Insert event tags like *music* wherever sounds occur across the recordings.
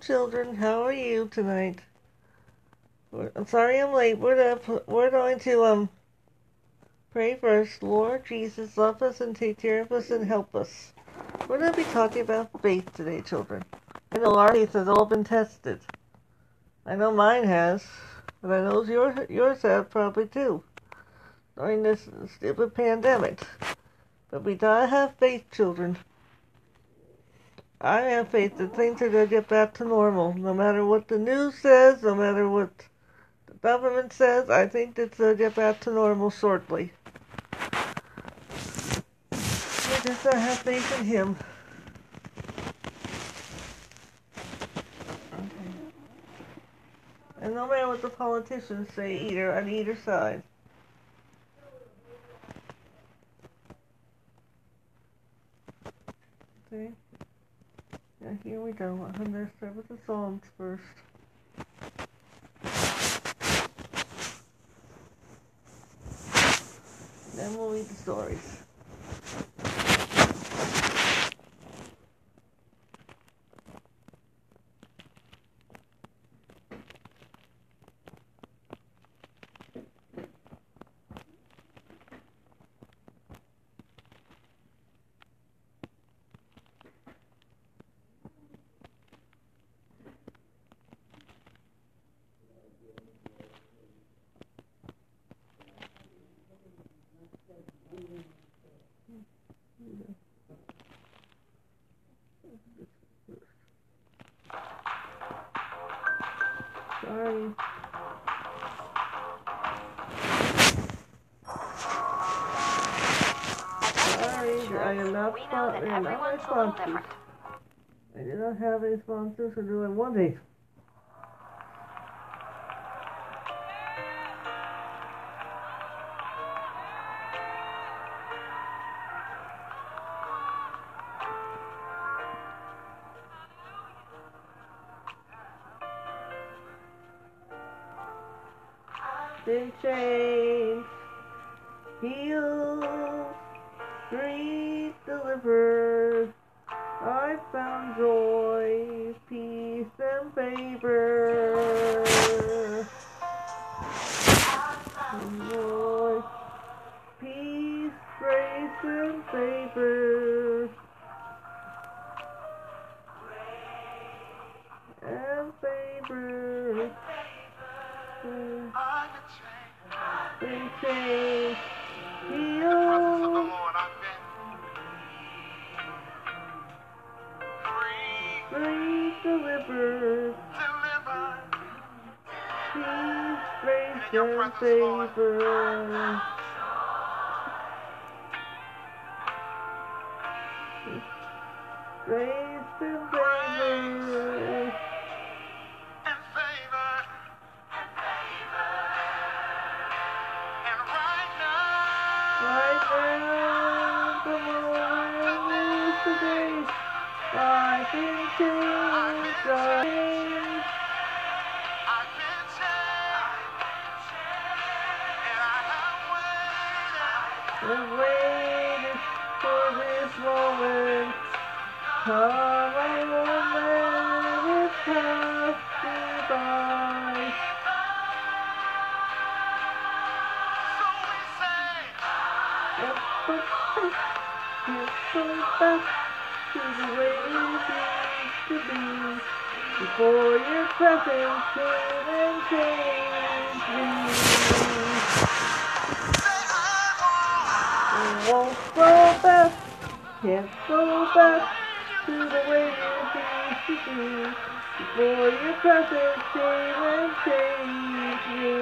children. How are you tonight? I'm sorry I'm late. We're to, we're going to um pray first. Lord Jesus, love us and take care of us and help us. We're going to be talking about faith today, children. I know our faith has all been tested. I know mine has, but I know yours yours have probably too during this stupid pandemic. But we gotta have faith, children. I have faith that things are going to get back to normal. No matter what the news says, no matter what the government says, I think going to get back to normal shortly. We just gotta have faith in Him. Okay. And no matter what the politicians say, either on either side. Okay. Yeah, here we go. I'm gonna start with the Psalms first. Then we'll read the stories. Sorry. Sorry, I am not that I am not everyone's a little responsive. different. I do not have any sponsors for doing one day. Changed, healed, free, delivered. Peace, grace, and favor. Grace Come, I let it pass me by. Let's go back to the way it used to be. Before your presence came and changed me. Won't go back, can't go back to the it used to be. Before your presence came and changed me.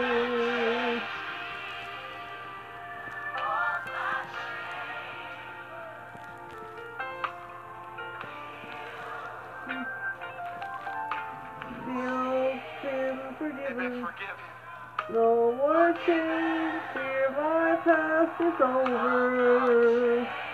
Feel sin forgiven. No more change, fear my past is over.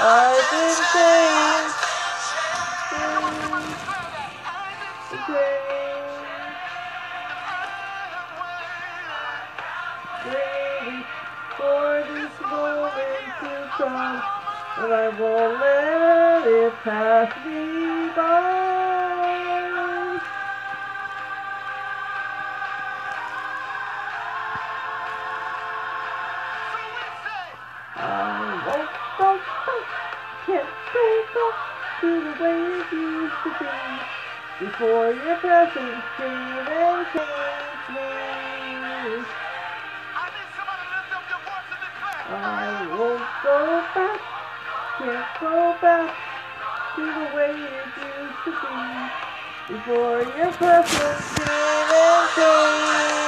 I've been changed. Changed. For this moment to come, and I won't let it pass me by. To the way it used to be. Before your presence came and changed me. I won't go back, can't go back to the way it used to be. Before your presence came and changed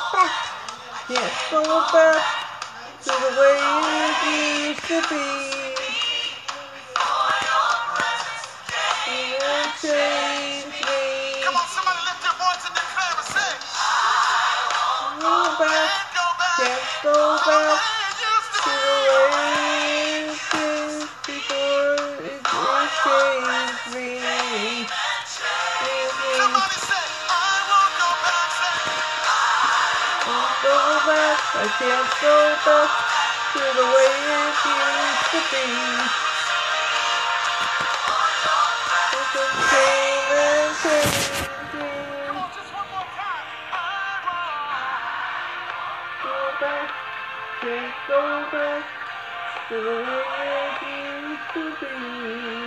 can't go back to the way it used to be. And me. Come on, somebody lift your voice and declare and say, Go back, Can't go back. Can't back to the way it used to be. Can't go back to the way it used to be.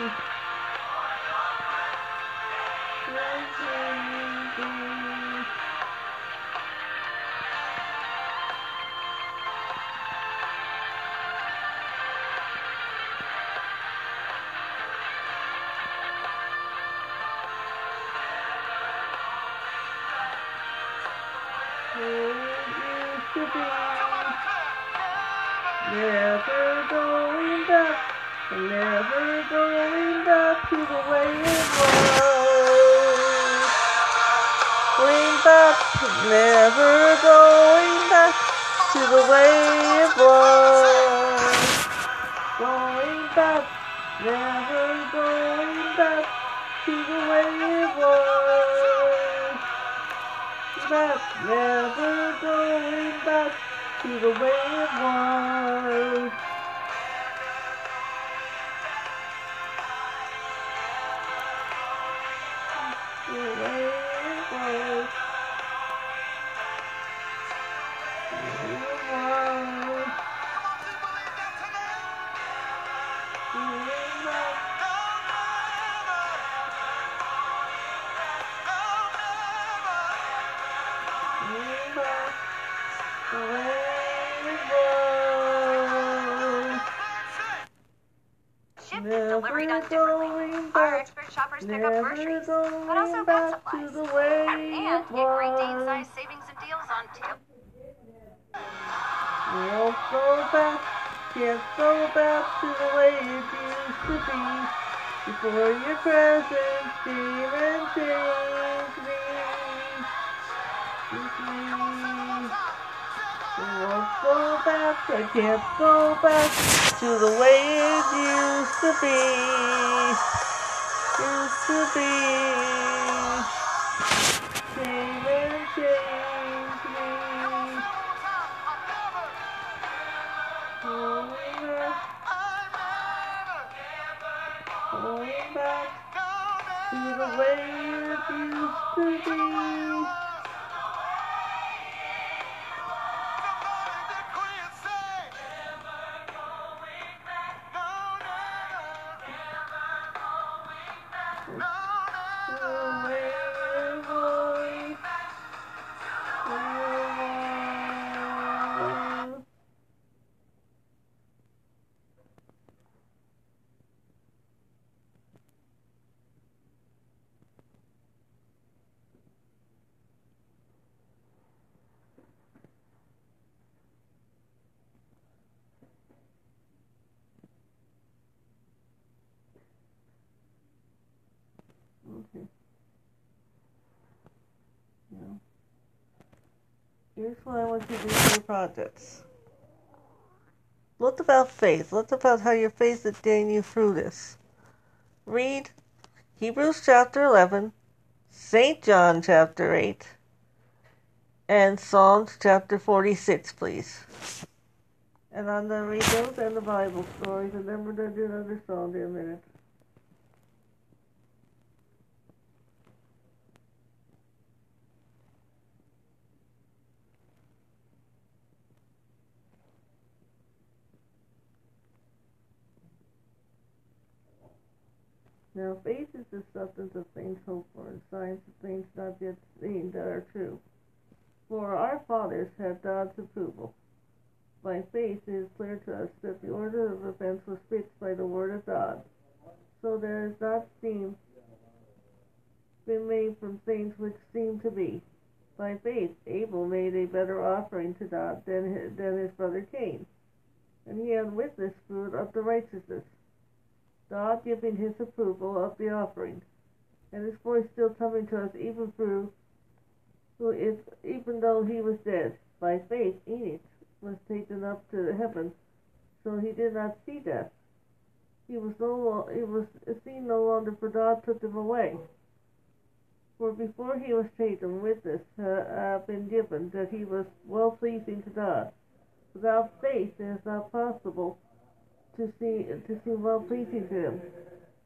To the way it was. Delivery done Never differently. going Our back. expert shoppers pick up groceries, but also pet back to supplies. the way And get great day and was. size savings and deals on tip. Won't go back, can't go back to the way it used to be. Before your presence came and changed Won't go back, I can't go back to the way it used to be. Used to be. Came and changed me. Going back, going back to the way it used to be. No. Here's what I want you to do for your projects. Look about faith. Look about how your faith is getting you through this. Read Hebrews chapter 11, St. John chapter 8, and Psalms chapter 46, please. And I'm going to read those and the Bible stories, and then we're going to do another song in a minute. Now faith is the substance of things hoped for, and signs of things not yet seen that are true. For our fathers had God's approval. By faith it is clear to us that the order of events was fixed by the word of God, so there is not seen been made from things which seem to be. By faith Abel made a better offering to God than his, than his brother Cain, and he had witnessed fruit of the righteousness God giving his approval of the offering, and his voice still coming to us even through who is even though he was dead. By faith Enoch was taken up to heaven, so he did not see death. He was no he was seen no longer, for God took him away. For before he was taken, witness uh, been given that he was well pleasing to God. Without faith, it is not possible to see to seem well pleasing to him.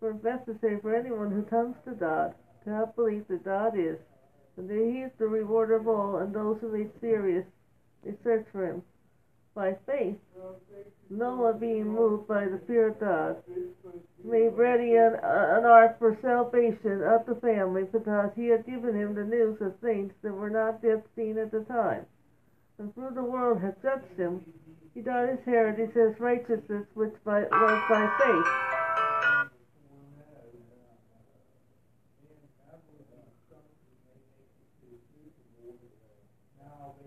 For it's necessary for anyone who comes to God to have belief that God is, and that he is the rewarder of all, and those who make serious they search for him. By faith, Noah being moved by the fear of God, made ready an, uh, an ark for salvation of the family, because he had given him the news of things that were not yet seen at the time. And through the world had judged him, he got his he says, righteousness, which by, was by faith.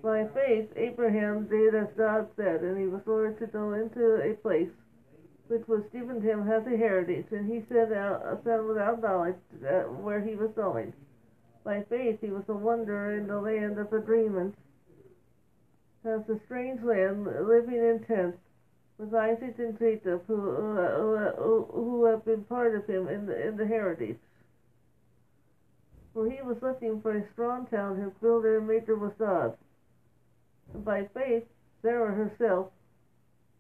By faith, Abraham did as God said, and he was ordered to go into a place which was given him as a heritage, and he set out set without knowledge uh, where he was going. By faith, he was a wanderer in the land of agreements as a strange land, living in tents, with Isaac and Jacob, who, who, who, who have been part of him in the, in the heritage. For he was looking for a strong town whose builder and maker was God. And by faith, Sarah herself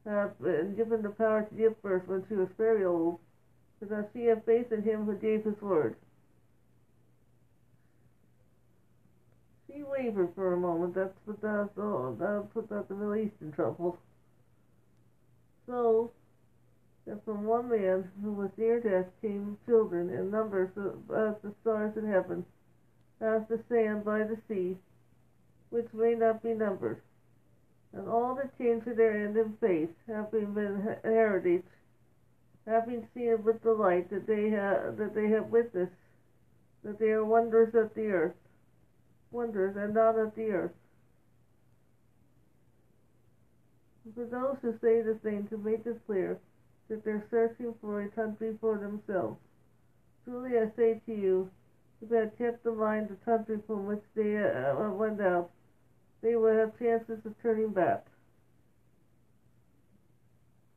had been given the power to give birth when she was very old, because she had faith in him who gave his word. She wavered for a moment. That's what that, oh, that put that the Middle East in trouble. So, that from one man who was near death came children in numbers as the stars in heaven, as the sand by the sea, which may not be numbered. And all that came to their end in faith, having been heritage, having seen with delight that they have that they have witnessed, that they are wonders of the earth wonders and not of the earth. For those who say the same to make it clear that they're searching for a country for themselves. Truly I say to you, if they had kept in mind the country from which they uh, went out, they would have chances of turning back.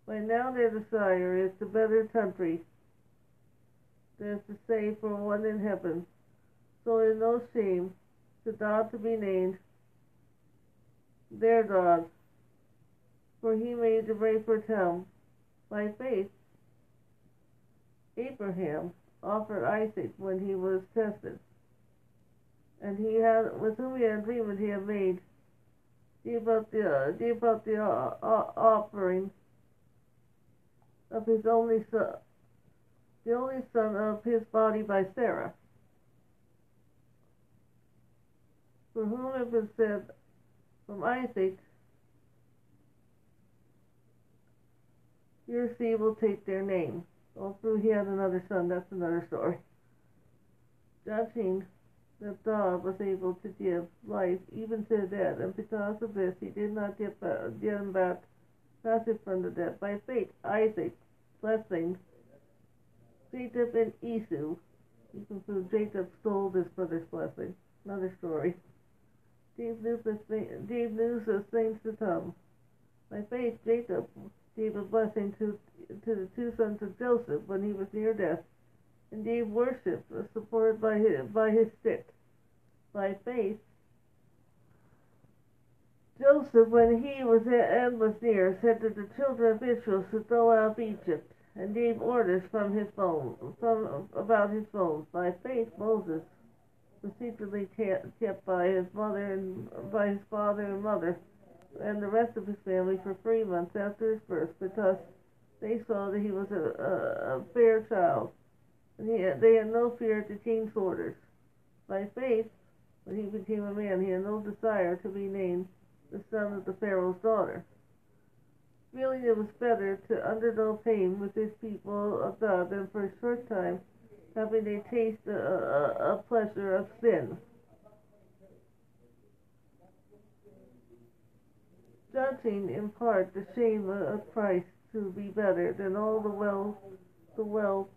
By now their desire is the better country, that is to say, for one in heaven. So in no shame to dog to be named their dog, for he made the for town. By faith, Abraham offered Isaac when he was tested, and he had, with whom he had agreement he had made, gave up the, uh, gave up the uh, uh, offering of his only son, the only son of his body by Sarah. For whom it was said from Isaac, your seed will take their name. Also, he had another son, that's another story. Judging that God was able to give life even to the dead, and because of this, he did not get, uh, get him back passive from the dead. By faith, Isaac, blessing Jacob and Esau, who Jacob stole his brother's blessing. Another story. Of, thi- gave news of things to come. By faith, Jacob gave a blessing to to the two sons of Joseph when he was near death, and gave worship uh, supported by his, by his stick. By faith, Joseph, when he was and was near, said to the children of Israel to go out of Egypt, and gave orders from his bones, from about his bones. By faith, Moses secretly kept, by his mother and by his father and mother, and the rest of his family for three months after his birth, because they saw that he was a, a, a fair child, and he they had no fear at the king's orders. By faith, when he became a man, he had no desire to be named the son of the Pharaoh's daughter. Feeling it was better to undergo pain with his people of God than for a short time having a taste a, a, a pleasure of sin. Judging in part the shame of Christ to be better than all the wealth, the wealth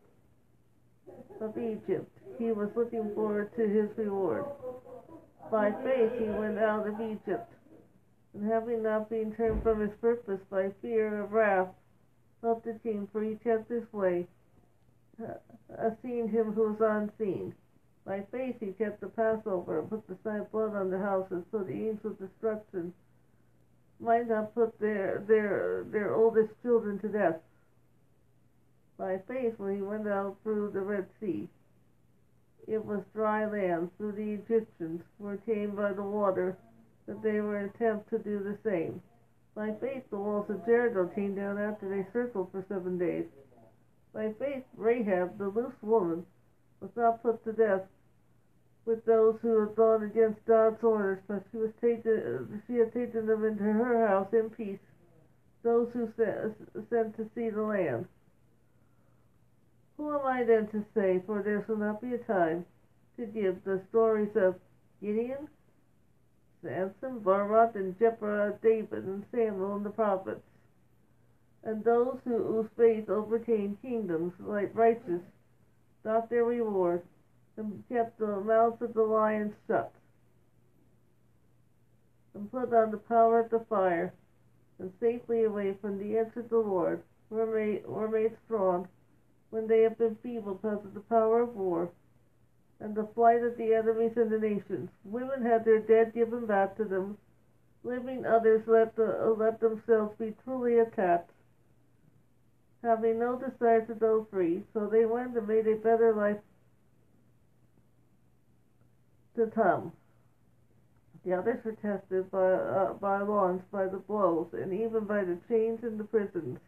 of Egypt, he was looking forward to his reward. By faith he went out of Egypt, and having not been turned from his purpose by fear of wrath, felt the king, for he kept his way, uh, seeing him who was unseen. By faith he kept the Passover, and put the sign blood on the houses, so the angel of destruction might not put their their their oldest children to death. By faith, when he went out through the Red Sea, it was dry land, so the Egyptians were tamed by the water, that they were attempt to do the same. By faith, the walls of Jericho came down after they circled for seven days. By faith, Rahab, the loose woman, was not put to death with those who had gone against God's orders, but she was taken. She had taken them into her house in peace. Those who sent, to see the land. Who am I then to say? For there shall not be a time to give the stories of Gideon, Samson, Barak, and Jephthah, David, and Samuel, and the prophets, and those who, whose faith overcame kingdoms, like righteous, got their reward, and kept the mouths of the lions shut, and put on the power of the fire, and safely away from the edge of the Lord, were made, were made strong when they have been feeble because of the power of war and the flight of the enemies and the nations. Women had their dead given back to them. Living others let, the, let themselves be truly attacked, having no desire to go free, so they went and made a better life to come. The others were tested by, uh, by longs, by the blows, and even by the chains in the prisons.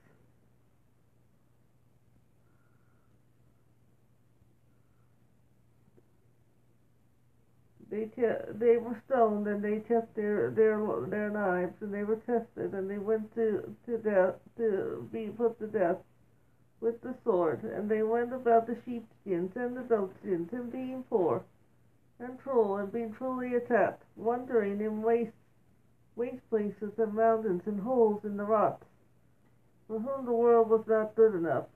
They te- they were stoned and they kept their their their knives and they were tested and they went to to death to be put to death with the sword and they went about the sheepskins and the goatskins and being poor and cruel and being cruelly attacked, wandering in waste waste places and mountains and holes in the rocks, for whom the world was not good enough.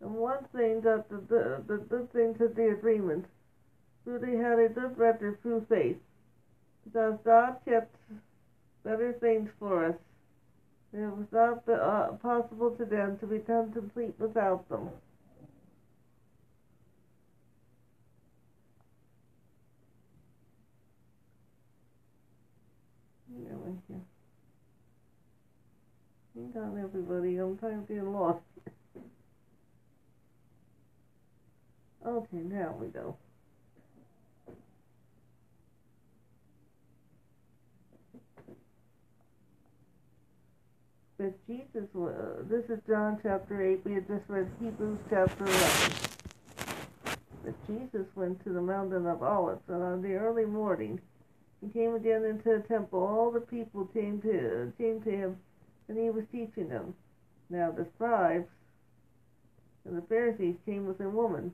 And one thing got the the, the good thing to the agreement they had a good record through faith, because God kept better things for us. It was not uh, possible to them to become complete without them. Hang on, everybody. I'm kind of getting lost. *laughs* okay, now we go. But Jesus, this is John chapter 8. We had just read Hebrews chapter 11. But Jesus went to the mountain of Olives, and on the early morning he came again into the temple. All the people came to, came to him, and he was teaching them. Now the scribes and the Pharisees came with a woman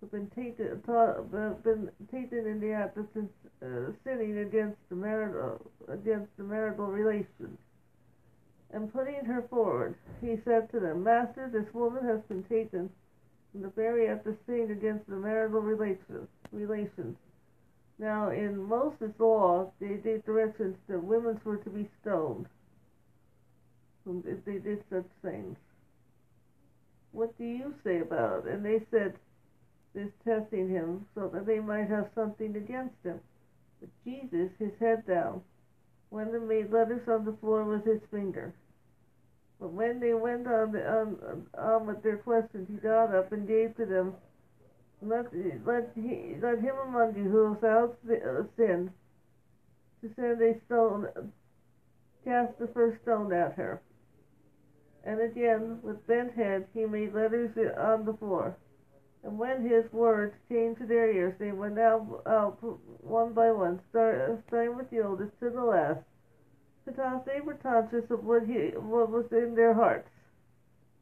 who had been taught, been taken in the act of uh, sinning against the marital, against the marital relations. And putting her forward, he said to them, Master, this woman has been taken and the very act of sin against the marital relations. relations. Now, in Moses' law, they gave directions that women were to be stoned um, if they did such things. What do you say about it? And they said, this testing him so that they might have something against him. But Jesus, his head down, and made letters on the floor with his finger. But when they went on, on, on with their questions, he got up and gave to them, let, let, he, let him among you who has without sin to send a stone, cast the first stone at her. And again, with bent head, he made letters on the floor. And when his words came to their ears, they went out, out one by one, start, starting with the oldest to the last, because they were conscious of what, he, what was in their hearts.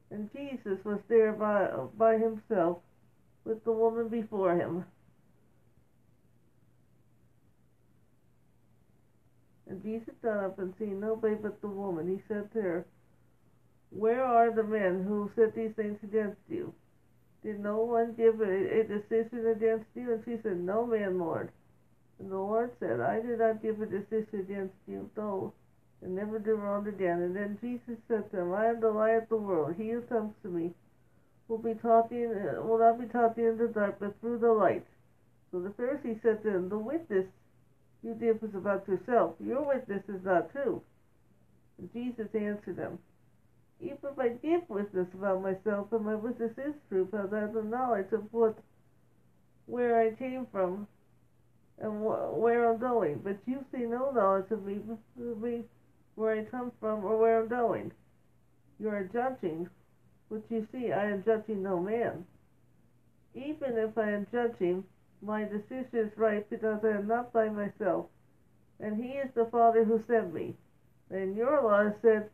And Jesus was there by, by himself with the woman before him. And Jesus got up and seeing nobody but the woman, he said to her, Where are the men who said these things against you? Did no one give a, a decision against you? And she said, No man, Lord. And the Lord said, I did not give a decision against you, though, and never do wrong again. And then Jesus said to him, I am the light of the world. He who comes to me will be taught will not be taught in the dark, but through the light. So the Pharisee said to him, The witness you give is about yourself. Your witness is not true. And Jesus answered them, if I give witness about myself, and my witness is true, but I have the knowledge of what, where I came from, and wh- where I'm going. But you see no knowledge of me, of me, where I come from, or where I'm going. You are judging what you see. I am judging no man. Even if I am judging, my decision is right because I am not by myself, and He is the Father who sent me. And your law said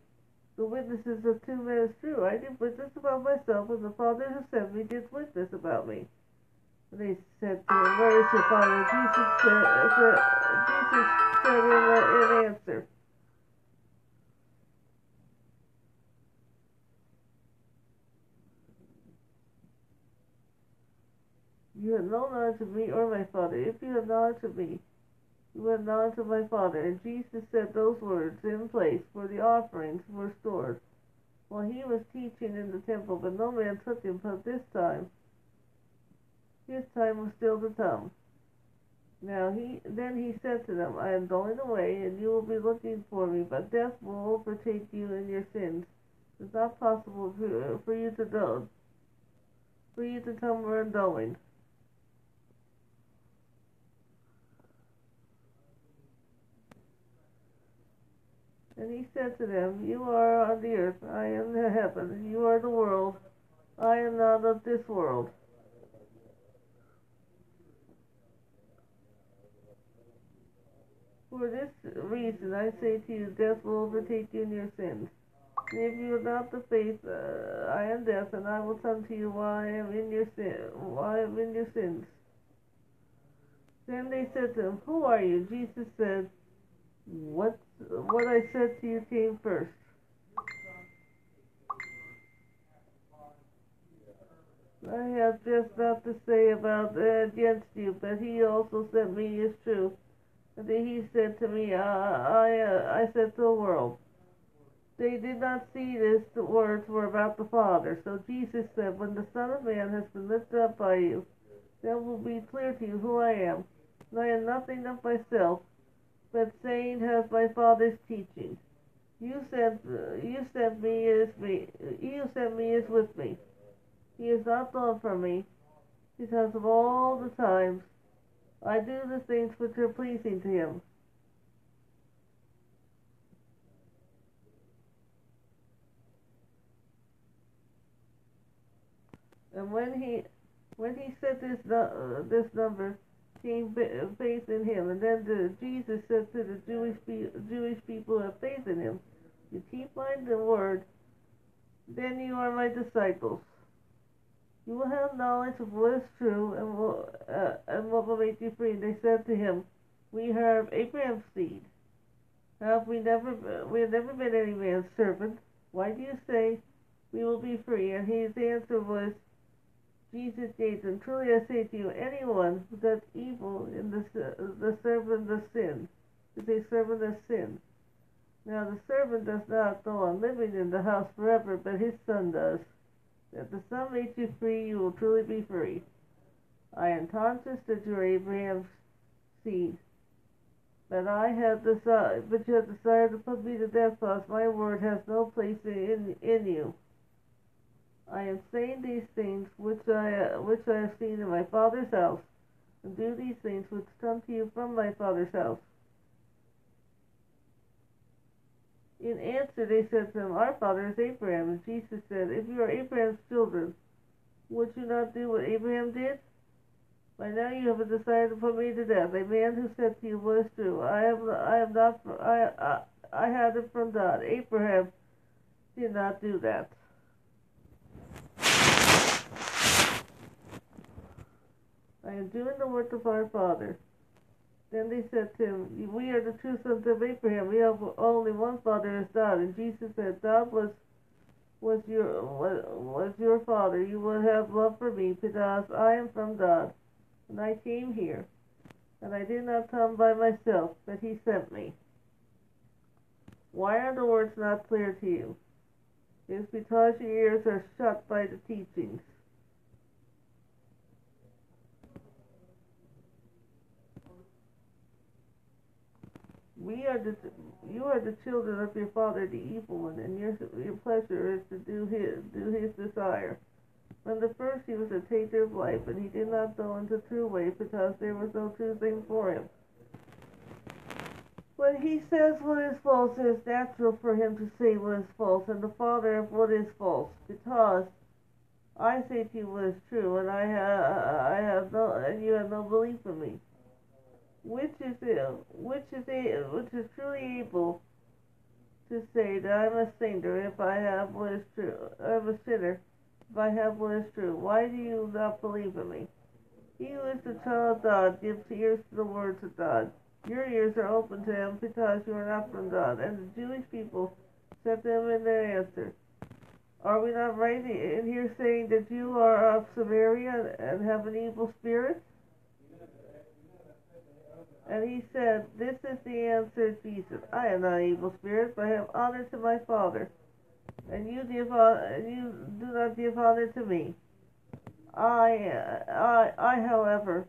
the witnesses of two men is true. I did witness about myself, and the Father who sent me did witness about me. And they said to him, Where is your Father? Jesus said, said, Jesus said in, in answer, You have no knowledge of me or my Father. If you have knowledge of me, have knowledge of my Father. And Jesus said those words in place where the offerings were stored while he was teaching in the temple, but no man took him but this time. His time was still to come. Now he then he said to them, I am going away, and you will be looking for me, but death will overtake you in your sins. It's not possible for, for you to go, for you to come where I'm going. And he said to them, You are on the earth, I am the heaven, you are the world, I am not of this world. For this reason I say to you, death will overtake you in your sins. And if you not the faith, uh, I am death, and I will come to you while I am in your sin, while I am in your sins. Then they said to him, Who are you? Jesus said, What what I said to you came first. I have just not to say about uh, against you, but he also sent me is true. And he said to me, uh, I, uh, I said to the world. They did not see this, the words were about the Father. So Jesus said, When the Son of Man has been lifted up by you, then will be clear to you who I am. And I am nothing of myself, but saying has my Father's teaching. You sent, you sent me is me. You sent me is with me. He is not gone from me, because of all the times I do the things which are pleasing to him. And when he, when he said this, uh, this number, came faith in him. And then the, Jesus said to the Jewish pe- Jewish people who have faith in him, "You keep my the word, then you are my disciples. You will have knowledge of what is true and will, uh, and what will make you free." And they said to him, "We have Abraham's seed. Have we never we have never been any man's servant? Why do you say we will be free?" And his answer was, Jesus them, Truly I say to you, anyone who does evil in the, the servant of sin is a servant of sin. Now the servant does not go on living in the house forever, but his son does. If the son makes you free, you will truly be free. I am conscious that you are Abraham's seed. But I have decided, but you have decided to put me to death, because my word has no place in in you. I am saying these things which I which I have seen in my father's house, and do these things which come to you from my father's house. In answer, they said to him, Our father is Abraham. And Jesus said, If you are Abraham's children, would you not do what Abraham did? By now you have decided to put me to death, a man who said to you what is true. I have, I have not, I, I, I had it from God. Abraham did not do that. I am doing the work of our Father. Then they said to him, We are the true sons of Abraham. We have only one Father as God. And Jesus said, God was was your was, was your Father. You would have love for me because I am from God, and I came here, and I did not come by myself, but He sent me. Why are the words not clear to you? It is because your ears are shut by the teachings. We are the you are the children of your father the evil one, and your your pleasure is to do his do his desire. From the first he was a taker of life, and he did not go into true way because there was no true thing for him. When he says what is false, it is natural for him to say what is false, and the father of what is false, because I say to you what is true, and I have I have no and you have no belief in me which is ill, which is ill, which is truly able to say that I'm a sinner if I have what is true. I'm a sinner if I have what is true. Why do you not believe in me? He who is the child of God gives ears to the words of God. Your ears are open to him because you are not from God. And the Jewish people to him in their answer, Are we not right in here saying that you are of Samaria and have an evil spirit? And he said, This is the answer Jesus. I am not evil spirit, but I have honor to my Father. And you give and you do not give honor to me. I, I, I, however,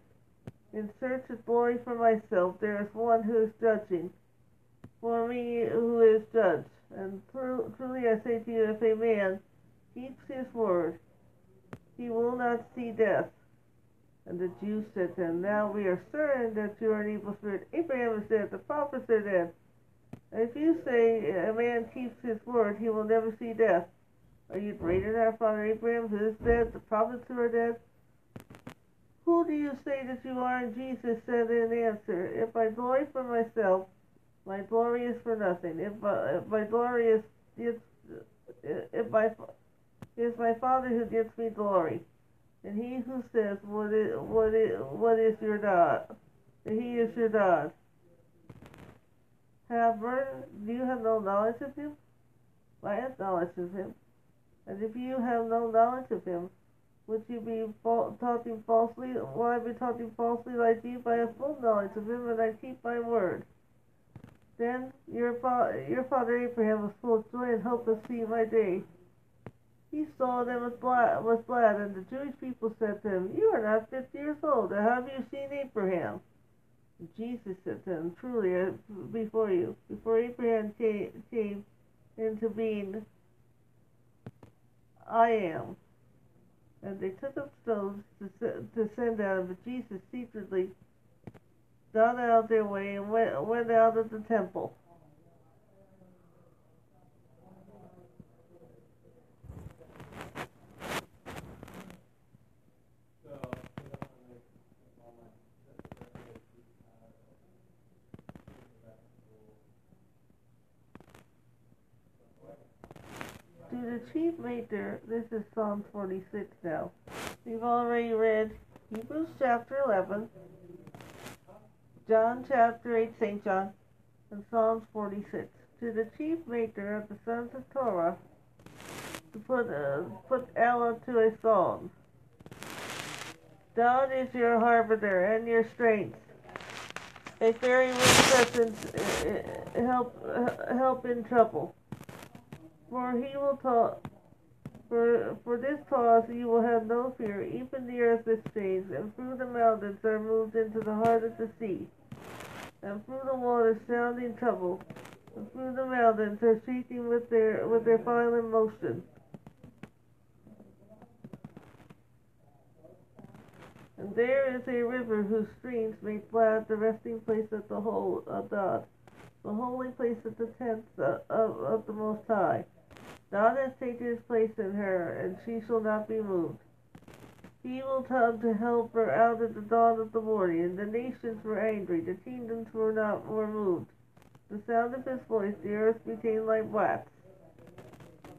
in search of glory for myself, there is one who is judging for me who is judged. And truly I say to you, if a man keeps his word, he will not see death. And the Jews said to him, Now we are certain that you are an evil spirit. Abraham dead, the prophets dead. And if you say a man keeps his word, he will never see death. Are you greater than our father Abraham, who is dead, the prophets who are dead? Who do you say that you are? And Jesus said in answer, If I glory for myself, my glory is for nothing. If, uh, if my glory is, if, if my, is my Father who gives me glory. And he who says, what is, what is, what is your God? And he is your God. Have do you have no knowledge of him? I have knowledge of him. And if you have no knowledge of him, would you be fa- taught him falsely? Will I be taught falsely like you? I have full knowledge of him and I keep my word. Then your, fa- your father Abraham was full of joy and hope to see my day. He saw them was glad, was glad, and the Jewish people said to him, You are not fifty years old, and have you seen Abraham? And Jesus said to them, Truly, before you, before Abraham came, came into being, I am. And they took up stones to, to send out but Jesus secretly got out of their way and went, went out of the temple. to the chief this is Psalm 46 now. We've already read Hebrews chapter 11, John chapter 8, St. John, and Psalms 46. To the chief maker of the sons of Korah, to put, uh, put Allah to a song. God is your harbinger and your strength. A very real presence uh, uh, help uh, help in trouble. For he will talk. For for this cause you will have no fear. Even the earth is changed, and through the mountains are moved into the heart of the sea, and through the waters sounding trouble, and through the mountains are shaking with their with their violent motion. And there is a river whose streams make glad the resting place of the whole of God, the holy place of the tents of, of, of the Most High. God has taken his place in her, and she shall not be moved. He will come to help her out at the dawn of the morning, and the nations were angry, the kingdoms were not were moved. The sound of his voice, the earth became like wax.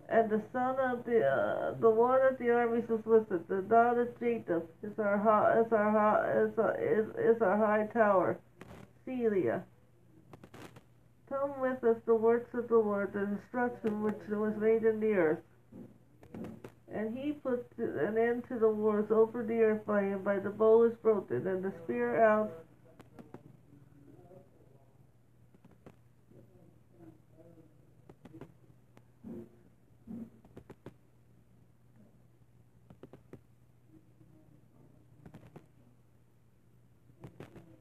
And the son of the uh, the Lord of the armies is with. The God of Jacob is our high, is our high, is, is, is our high tower. Selah. Come with us the works of the Lord, the destruction which was made in the earth. And he put an end to the wars over the earth by him, by the bow is broken, and the spear out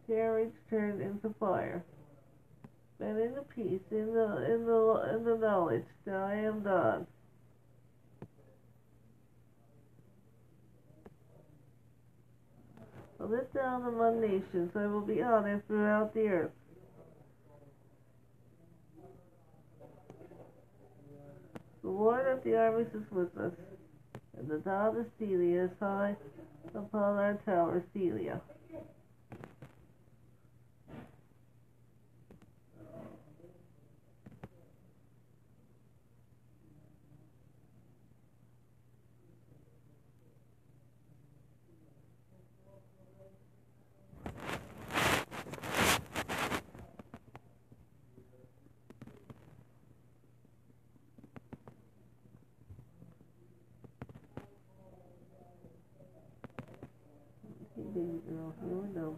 carriage turned into fire. And in the peace, in the in the in the knowledge that I am God. I lift down among nations, I will be honored throughout the earth. The Lord of the armies is with us, and the God of Celia is high upon our tower, Selah. Hey, baby here.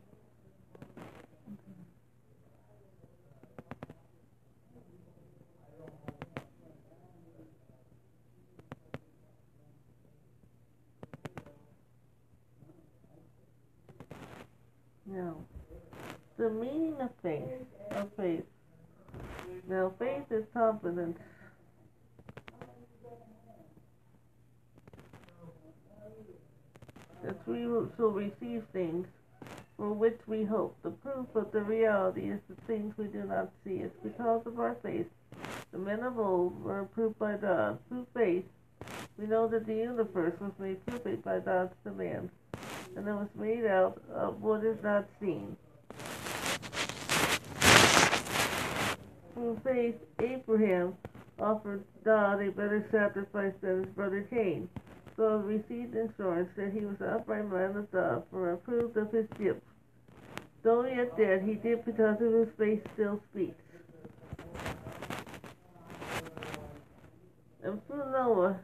Now, the meaning of faith, of faith. Now, faith is confidence. That we will- shall receive things for which we hope. The proof of the reality is the things we do not see. It's because of our faith. The men of old were approved by God. Through faith, we know that the universe was made perfect by God's command, and it was made out of what is not seen. Through faith, Abraham offered God a better sacrifice than his brother Cain, so he received assurance that he was an upright man of God, for approved of his gifts. Though yet dead, he did because of his faith still speaks. And through Noah,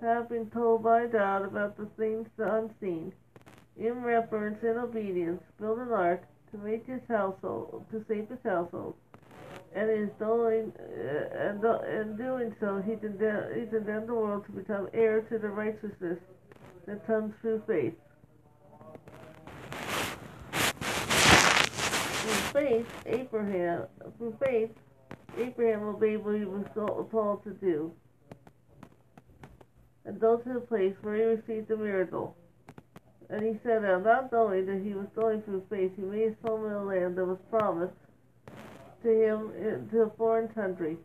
have been told by God about the things unseen, in reverence and obedience, built an ark to make his household, to save his household. And in doing, uh, and, in doing so, he condemned, he condemned the world to become heir to the righteousness that comes through faith. Through faith, Abraham, through faith, Abraham obeyed what he was called to do, and go to the place where he received the miracle. And he set out, not knowing that he was going through faith, he made his home in a land that was promised to him into a foreign country,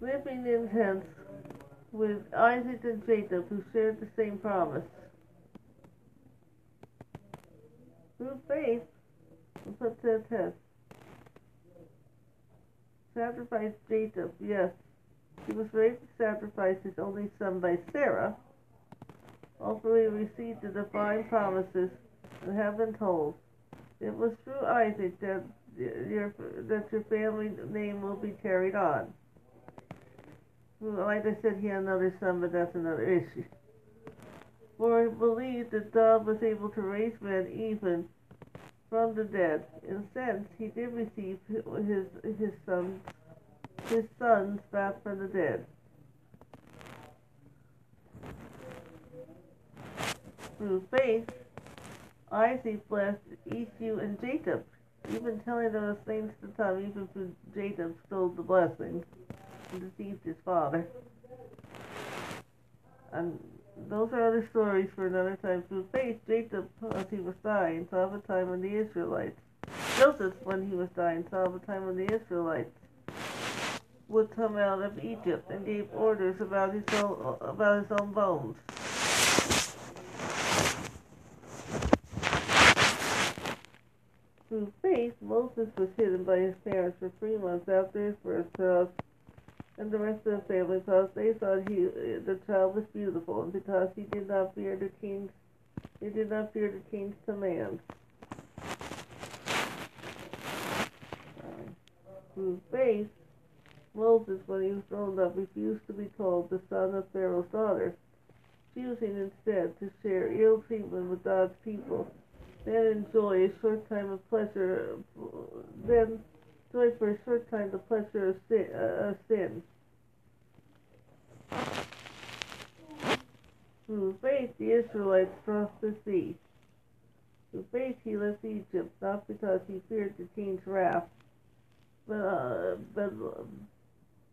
living in tents with Isaac and Jacob, who shared the same promise. Through faith, to the test. Sacrifice Jacob, yes. He was ready to sacrifice his only son by Sarah. Also, he received the divine promises and have been told. It was through Isaac that your that your family name will be carried on. Like I said, he had another son, but that's another issue. for he believed that God was able to raise men even from the dead. In a sense, he did receive his his sons his sons back from the dead. Through faith, Isaac blessed Esau and Jacob, even telling them the same to time, even through Jacob stole the blessing and deceived his father. And those are other stories for another time. Through faith, Jacob, as he was dying, saw the time when the Israelites, Joseph, when he was dying, saw the time when the Israelites would come out of Egypt and gave orders about his own, about his own bones. Through faith, Moses was hidden by his parents for three months after his birth, and the rest of the family, because they thought he, the child was beautiful, and because he did not fear the king's, he did not fear the king's commands. Through faith, Moses, when he was grown up, refused to be called the son of Pharaoh's daughter, choosing instead to share ill treatment with God's people then enjoy a short time of pleasure, then enjoy for a short time the pleasure of sin. Uh, sin. Through faith, the Israelites crossed the sea. Through faith, he left Egypt, not because he feared the king's wrath, but, uh, but,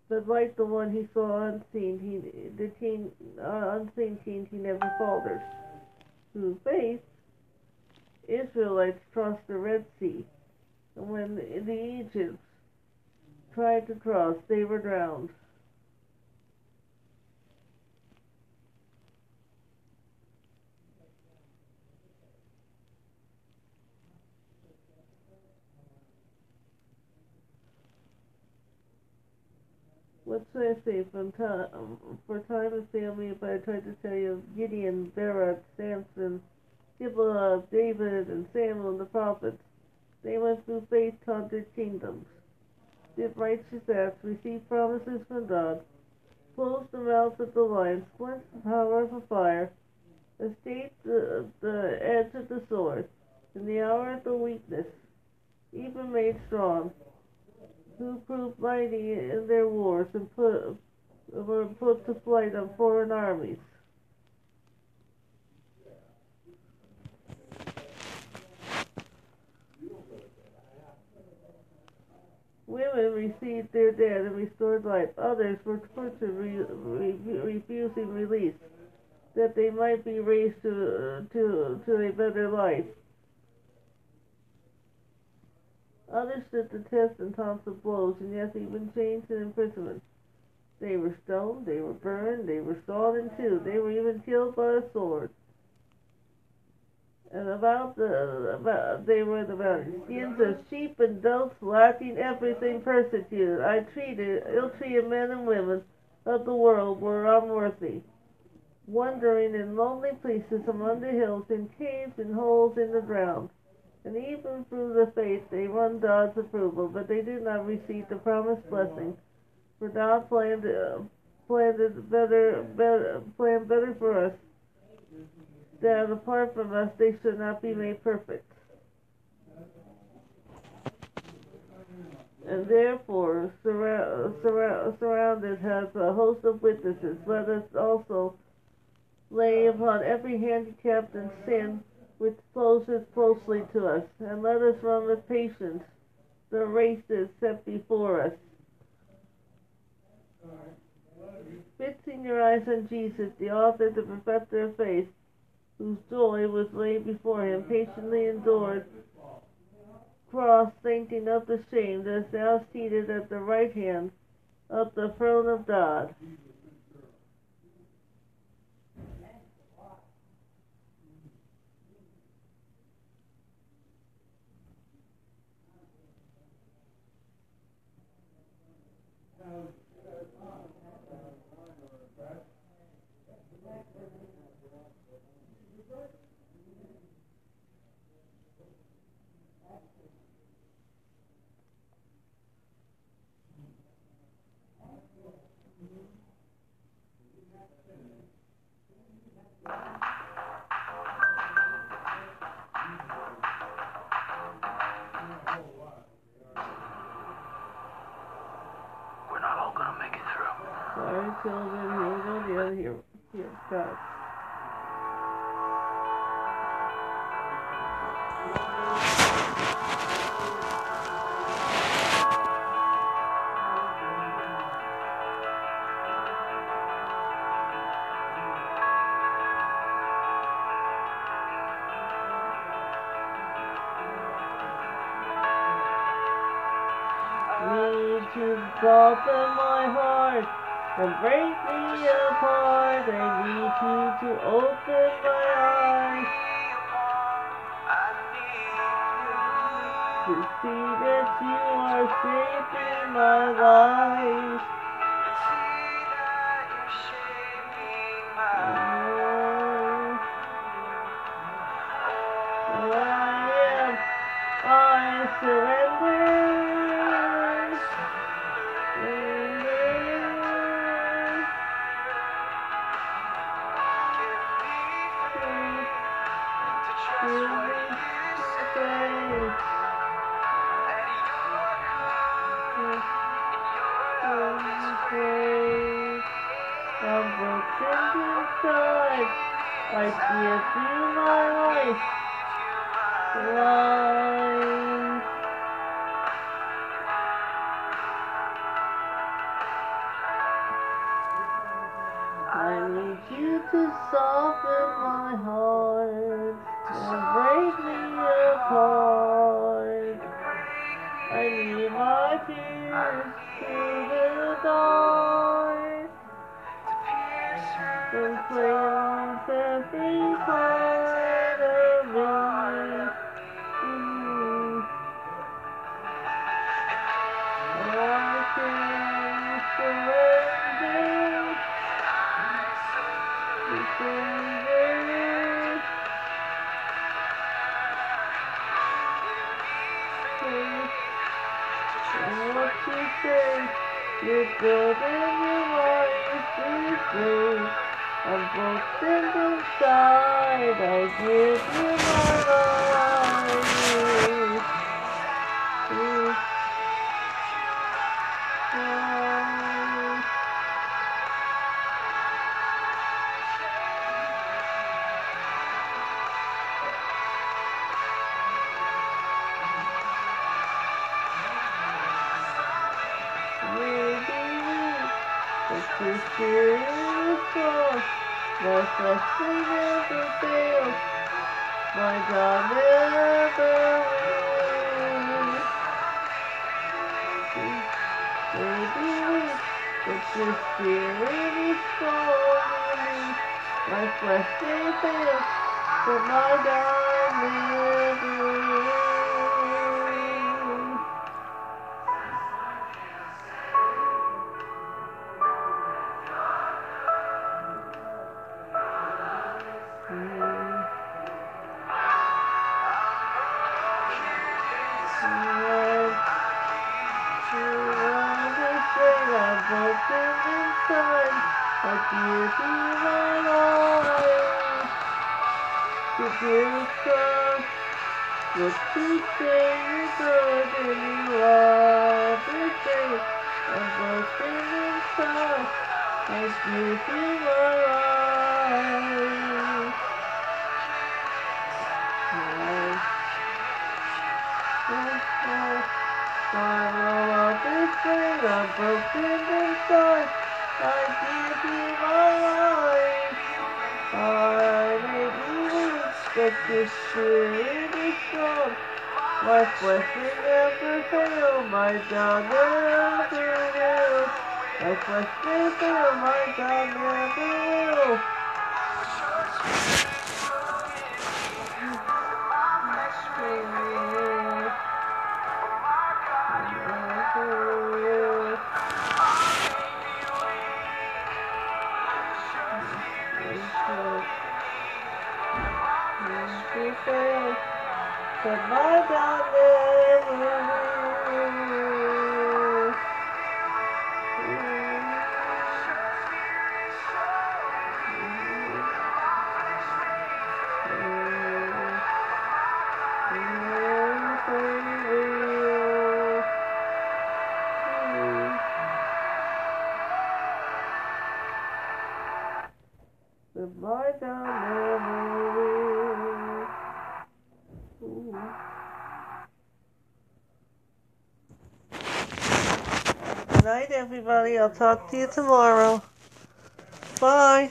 but like the one he saw unseen, he, the king, uh, unseen king, he never faltered. Through faith, Israelites crossed the Red Sea, when the Egyptians tried to cross, they were drowned. What should I say? From time, um, for time and family, if I tried to tell you of Gideon, Barak, Samson, of David and Samuel the prophets. They went through faith, conquered kingdoms, did righteous acts, received promises from God, closed the mouths of the lions, quenched the power of the fire, escaped the, the edge of the sword, in the hour of the weakness, even made strong, who proved mighty in their wars and put, were put to flight on foreign armies. Women received their dead and restored life. Others were tortured, re- re- refusing release, that they might be raised to, to, to a better life. Others stood the test and times of blows, and yes, even chains and imprisonment. They were stoned, they were burned, they were sawed in two, they were even killed by a sword and about the about they were about skins of sheep and goats, lacking everything persecuted. I treated ill-treated men and women of the world were unworthy, wandering in lonely places among the hills, in caves and holes in the ground. And even through the faith they won God's approval, but they did not receive the promised blessing. For God planned uh, planned better, better planned better for us that apart from us they should not be made perfect. And therefore, surra- surrounded has a host of witnesses, let us also lay upon every handicap and sin which closes closely to us, and let us run with patience the race that is set before us. Fixing your eyes on Jesus, the author, the perfecter of faith, whose joy was laid before him, patiently endured cross, thinking of the shame that is now seated at the right hand of the throne of God. We're not all gonna make it through. Sorry, Here we. The other here. Here. and break me apart. I need you to open my eyes. To see that you are safe in my life. Bye. i love is free, I'm broken inside. I give you my life. I make you expect this shit is. My flesh will never fail, my God never will. My flesh will fail, my God never will. Goodbye down. I'll talk to you tomorrow. Bye.